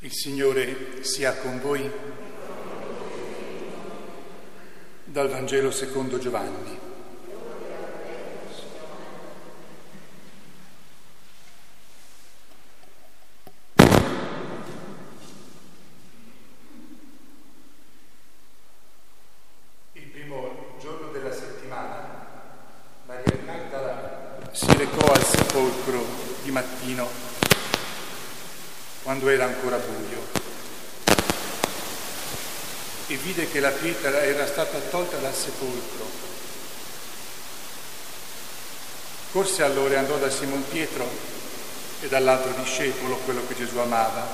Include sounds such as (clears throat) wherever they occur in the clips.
Il Signore sia con voi. Dal Vangelo secondo Giovanni. Il primo giorno della settimana, Maria Magdala si recò al sepolcro di mattino, quando era ancora buio, e vide che la pietra era stata tolta dal sepolcro. Corse allora e andò da Simon Pietro e dall'altro discepolo, quello che Gesù amava,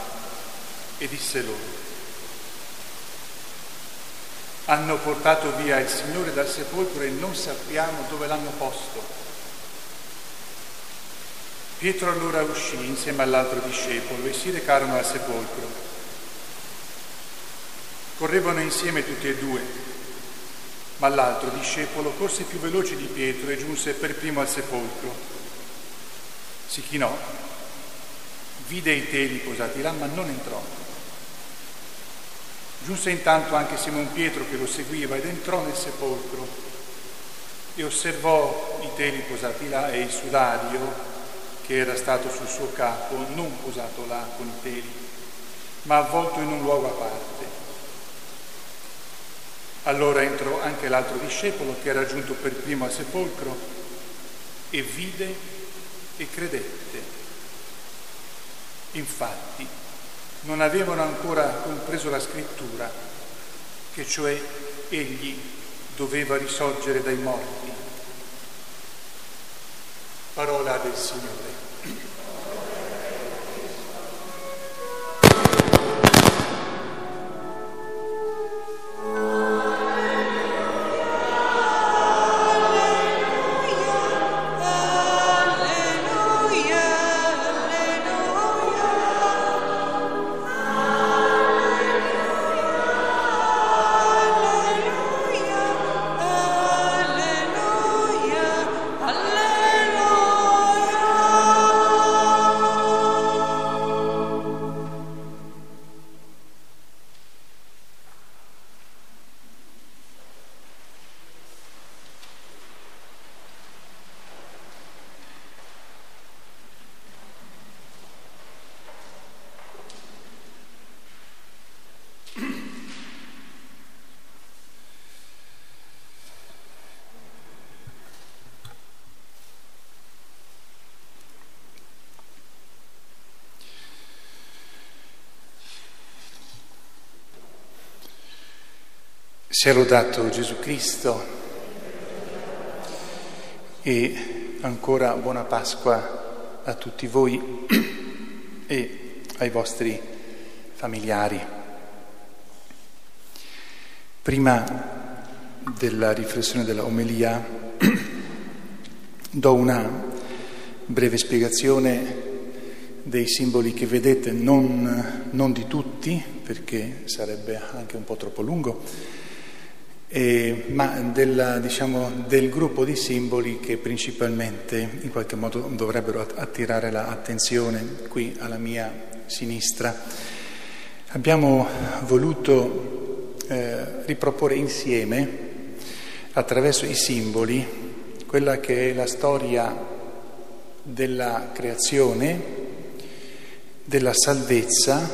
e disse loro, hanno portato via il Signore dal sepolcro e non sappiamo dove l'hanno posto. Pietro allora uscì insieme all'altro discepolo e si recarono al sepolcro. Correvano insieme tutti e due, ma l'altro discepolo corse più veloce di Pietro e giunse per primo al sepolcro. Si chinò, vide i teli posati là, ma non entrò. Giunse intanto anche Simon Pietro che lo seguiva ed entrò nel sepolcro e osservò i teli posati là e il sudario che era stato sul suo capo, non posato là con i teli, ma avvolto in un luogo a parte. Allora entrò anche l'altro discepolo che era giunto per primo al sepolcro e vide e credette. Infatti, non avevano ancora compreso la scrittura, che cioè egli doveva risorgere dai morti. Parola del Signore. Sia lodato Gesù Cristo e ancora buona Pasqua a tutti voi (clears throat) e ai vostri familiari. Prima della riflessione della omelia (clears throat) do una breve spiegazione dei simboli che vedete, non, non di tutti, perché sarebbe anche un po' troppo lungo, eh, ma della, diciamo, del gruppo di simboli che principalmente in qualche modo dovrebbero attirare l'attenzione qui alla mia sinistra. Abbiamo voluto eh, riproporre insieme, attraverso i simboli, quella che è la storia della creazione, della salvezza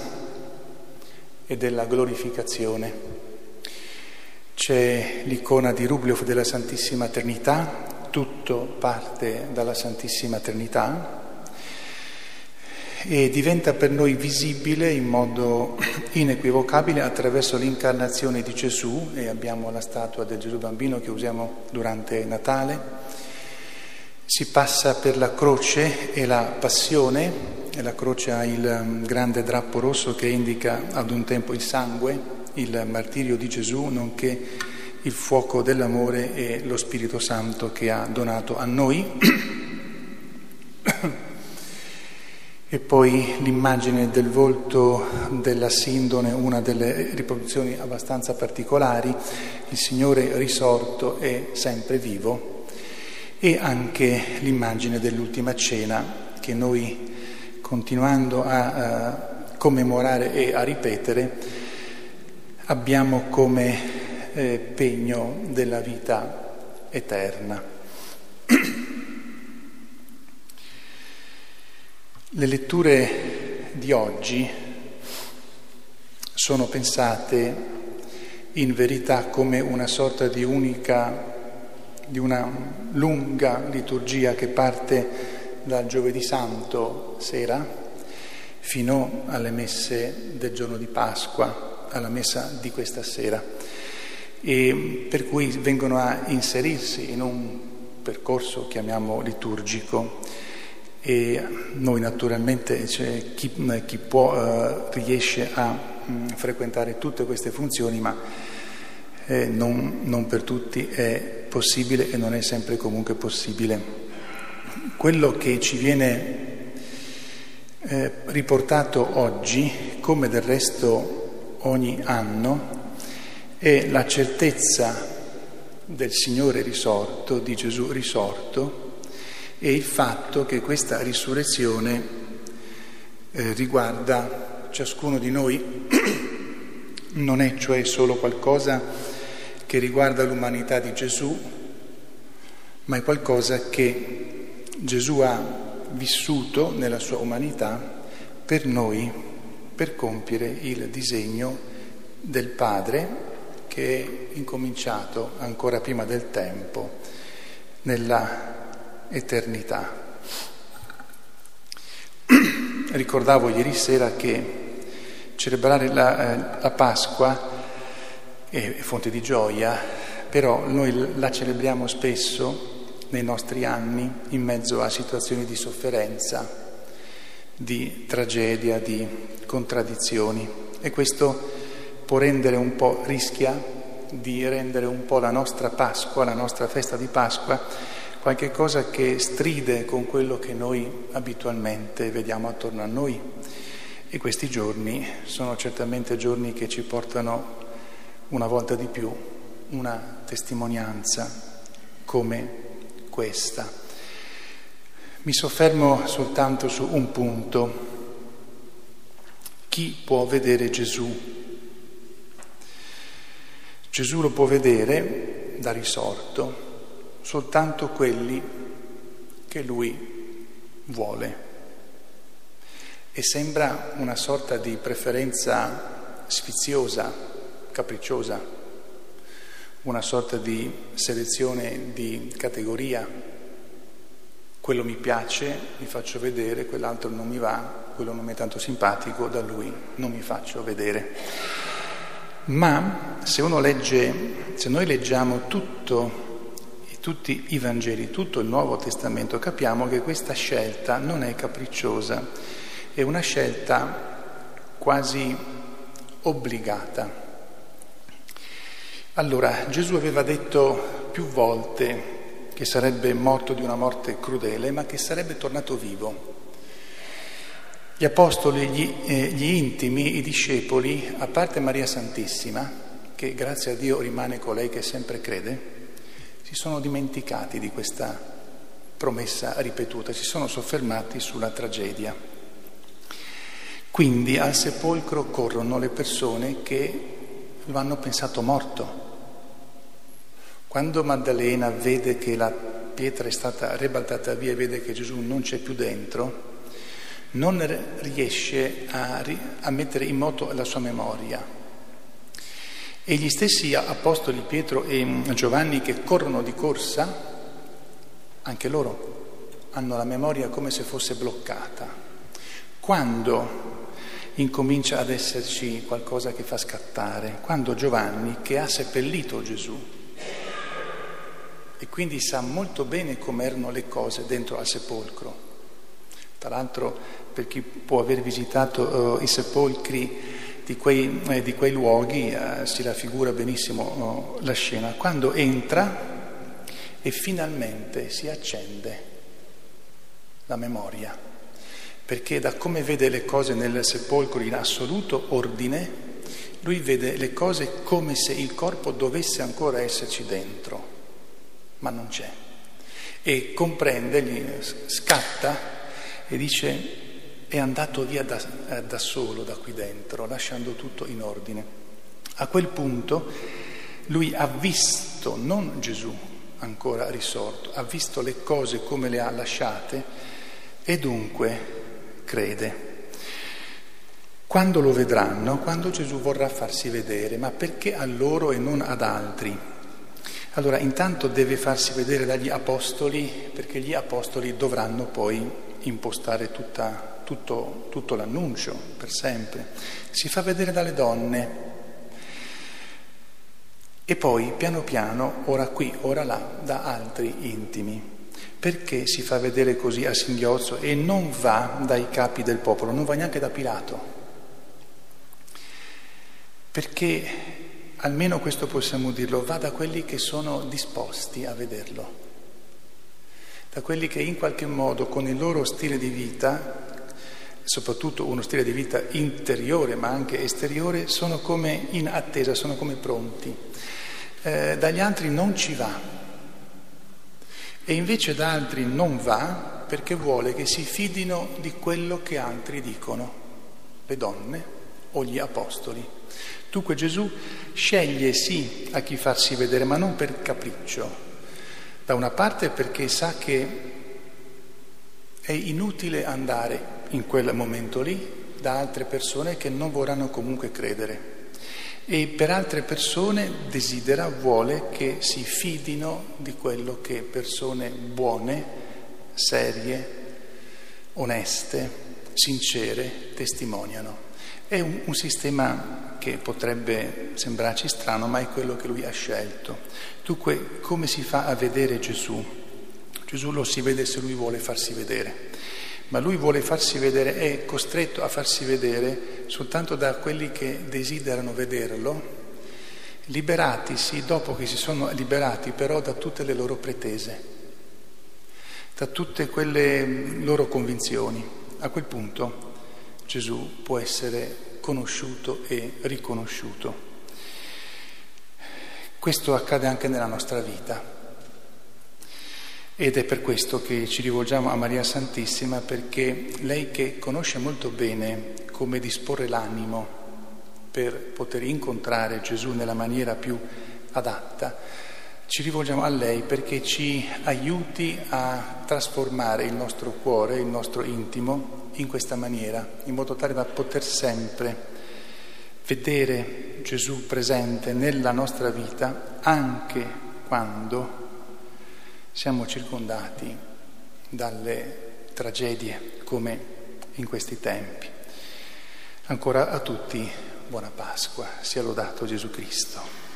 e della glorificazione. C'è l'icona di Rubliov della Santissima Trinità, tutto parte dalla Santissima Trinità e diventa per noi visibile in modo inequivocabile attraverso l'incarnazione di Gesù e abbiamo la statua del Gesù bambino che usiamo durante Natale. Si passa per la croce e la passione, e la croce ha il grande drappo rosso che indica ad un tempo il sangue, il martirio di Gesù, nonché il fuoco dell'amore e lo Spirito Santo che ha donato a noi. E poi l'immagine del volto della Sindone, una delle riproduzioni abbastanza particolari, il Signore risorto è sempre vivo, e anche l'immagine dell'ultima cena che noi, continuando a, a commemorare e a ripetere, abbiamo come eh, pegno della vita eterna. (clears throat) Le letture di oggi sono pensate in verità come una sorta di unica, di una lunga liturgia che parte dal giovedì santo sera fino alle messe del giorno di Pasqua, alla messa di questa sera, e per cui vengono a inserirsi in un percorso, chiamiamo liturgico, e noi naturalmente cioè, chi, chi, può eh, riesce a mh, mm, frequentare tutte queste funzioni, ma eh, non, non per tutti è possibile e non è sempre comunque possibile. Quello che ci viene eh, riportato oggi, come del resto ogni anno, è la certezza del Signore risorto, di Gesù risorto, e il fatto che questa risurrezione eh, riguarda ciascuno di noi, (clears throat) non è cioè solo qualcosa che riguarda l'umanità di Gesù, ma è qualcosa che Gesù ha vissuto nella sua umanità per noi, per compiere il disegno del Padre che è incominciato ancora prima del tempo nella eternità. (clears throat) Ricordavo ieri sera che celebrare la, eh, la Pasqua è fonte di gioia, però noi la celebriamo spesso nei nostri anni in mezzo a situazioni di sofferenza, di tragedia, di contraddizioni e questo può rendere un po', rischia di rendere un po' la nostra Pasqua, la nostra festa di Pasqua, qualche cosa che stride con quello che noi abitualmente vediamo attorno a noi. E questi giorni sono certamente giorni che ci portano una volta di più una testimonianza come questa. Mi soffermo soltanto su un punto. Chi può vedere Gesù? Gesù lo può vedere da risorto soltanto quelli che lui vuole. E sembra una sorta di preferenza sfiziosa, capricciosa, una sorta di selezione di categoria. Quello mi piace, mi faccio vedere, quell'altro non mi va, quello non mi è tanto simpatico, da lui non mi faccio vedere. Ma se legge, se noi leggiamo tutto tutti i Vangeli, tutto il Nuovo Testamento, capiamo che questa scelta non è capricciosa, è una scelta quasi obbligata. Allora, Gesù aveva detto più volte che sarebbe morto di una morte crudele, ma che sarebbe tornato vivo. Gli apostoli, gli, eh, gli intimi, i discepoli, a parte Maria Santissima, che grazie a Dio rimane colei che sempre crede, si sono dimenticati di questa promessa ripetuta, si sono soffermati sulla tragedia. Quindi al sepolcro corrono le persone che lo hanno pensato morto. Quando Maddalena vede che la pietra è stata ribaltata via e vede che Gesù non c'è più dentro, non riesce a, a mettere in moto la sua memoria, e gli stessi apostoli Pietro e Giovanni che corrono di corsa, anche loro hanno la memoria come se fosse bloccata. Quando incomincia ad esserci qualcosa che fa scattare? Quando Giovanni, che ha seppellito Gesù, e quindi sa molto bene come erano le cose dentro al sepolcro. Tra l'altro, per chi può aver visitato uh, i sepolcri di quei, eh, di quei luoghi eh, si raffigura benissimo oh, la scena, quando entra e finalmente si accende la memoria, perché da come vede le cose nel sepolcro in assoluto ordine, lui vede le cose come se il corpo dovesse ancora esserci dentro, ma non c'è. E comprende, scatta e dice è andato via da, eh, da solo da qui dentro, lasciando tutto in ordine. A quel punto lui ha visto, non Gesù ancora risorto, ha visto le cose come le ha lasciate e dunque crede. Quando lo vedranno? Quando Gesù vorrà farsi vedere, ma perché a loro e non ad altri? Allora, intanto deve farsi vedere dagli apostoli, perché gli apostoli dovranno poi impostare tutta, tutto, tutto l'annuncio per sempre. Si fa vedere dalle donne e poi piano piano, ora qui, ora là, da altri intimi. Perché si fa vedere così a singhiozzo e non va dai capi del popolo, non va neanche da Pilato? Perché, almeno questo possiamo dirlo, va da quelli che sono disposti a vederlo da quelli che in qualche modo con il loro stile di vita, soprattutto uno stile di vita interiore ma anche esteriore, sono come in attesa, sono come pronti. Eh, dagli altri non ci va e invece da altri non va perché vuole che si fidino di quello che altri dicono, le donne o gli apostoli. Dunque Gesù sceglie sì a chi farsi vedere, ma non per capriccio, da una parte perché sa che è inutile andare in quel momento lì da altre persone che non vorranno comunque credere e per altre persone desidera, vuole che si fidino di quello che persone buone, serie, oneste, sincere testimoniano. È un, un sistema che potrebbe sembrarci strano, ma è quello che lui ha scelto. Dunque, come si fa a vedere Gesù? Gesù lo si vede se lui vuole farsi vedere, ma lui vuole farsi vedere, è costretto a farsi vedere soltanto da quelli che desiderano vederlo, liberatisi dopo che si sono liberati però da tutte le loro pretese, da tutte quelle loro convinzioni. A quel punto Gesù può essere conosciuto e riconosciuto. Questo accade anche nella nostra vita ed è per questo che ci rivolgiamo a Maria Santissima perché lei che conosce molto bene come disporre l'animo per poter incontrare Gesù nella maniera più adatta, ci rivolgiamo a lei perché ci aiuti a trasformare il nostro cuore, il nostro intimo in questa maniera, in modo tale da poter sempre vedere Gesù presente nella nostra vita anche quando siamo circondati dalle tragedie come in questi tempi. Ancora a tutti buona Pasqua, sia lodato Gesù Cristo.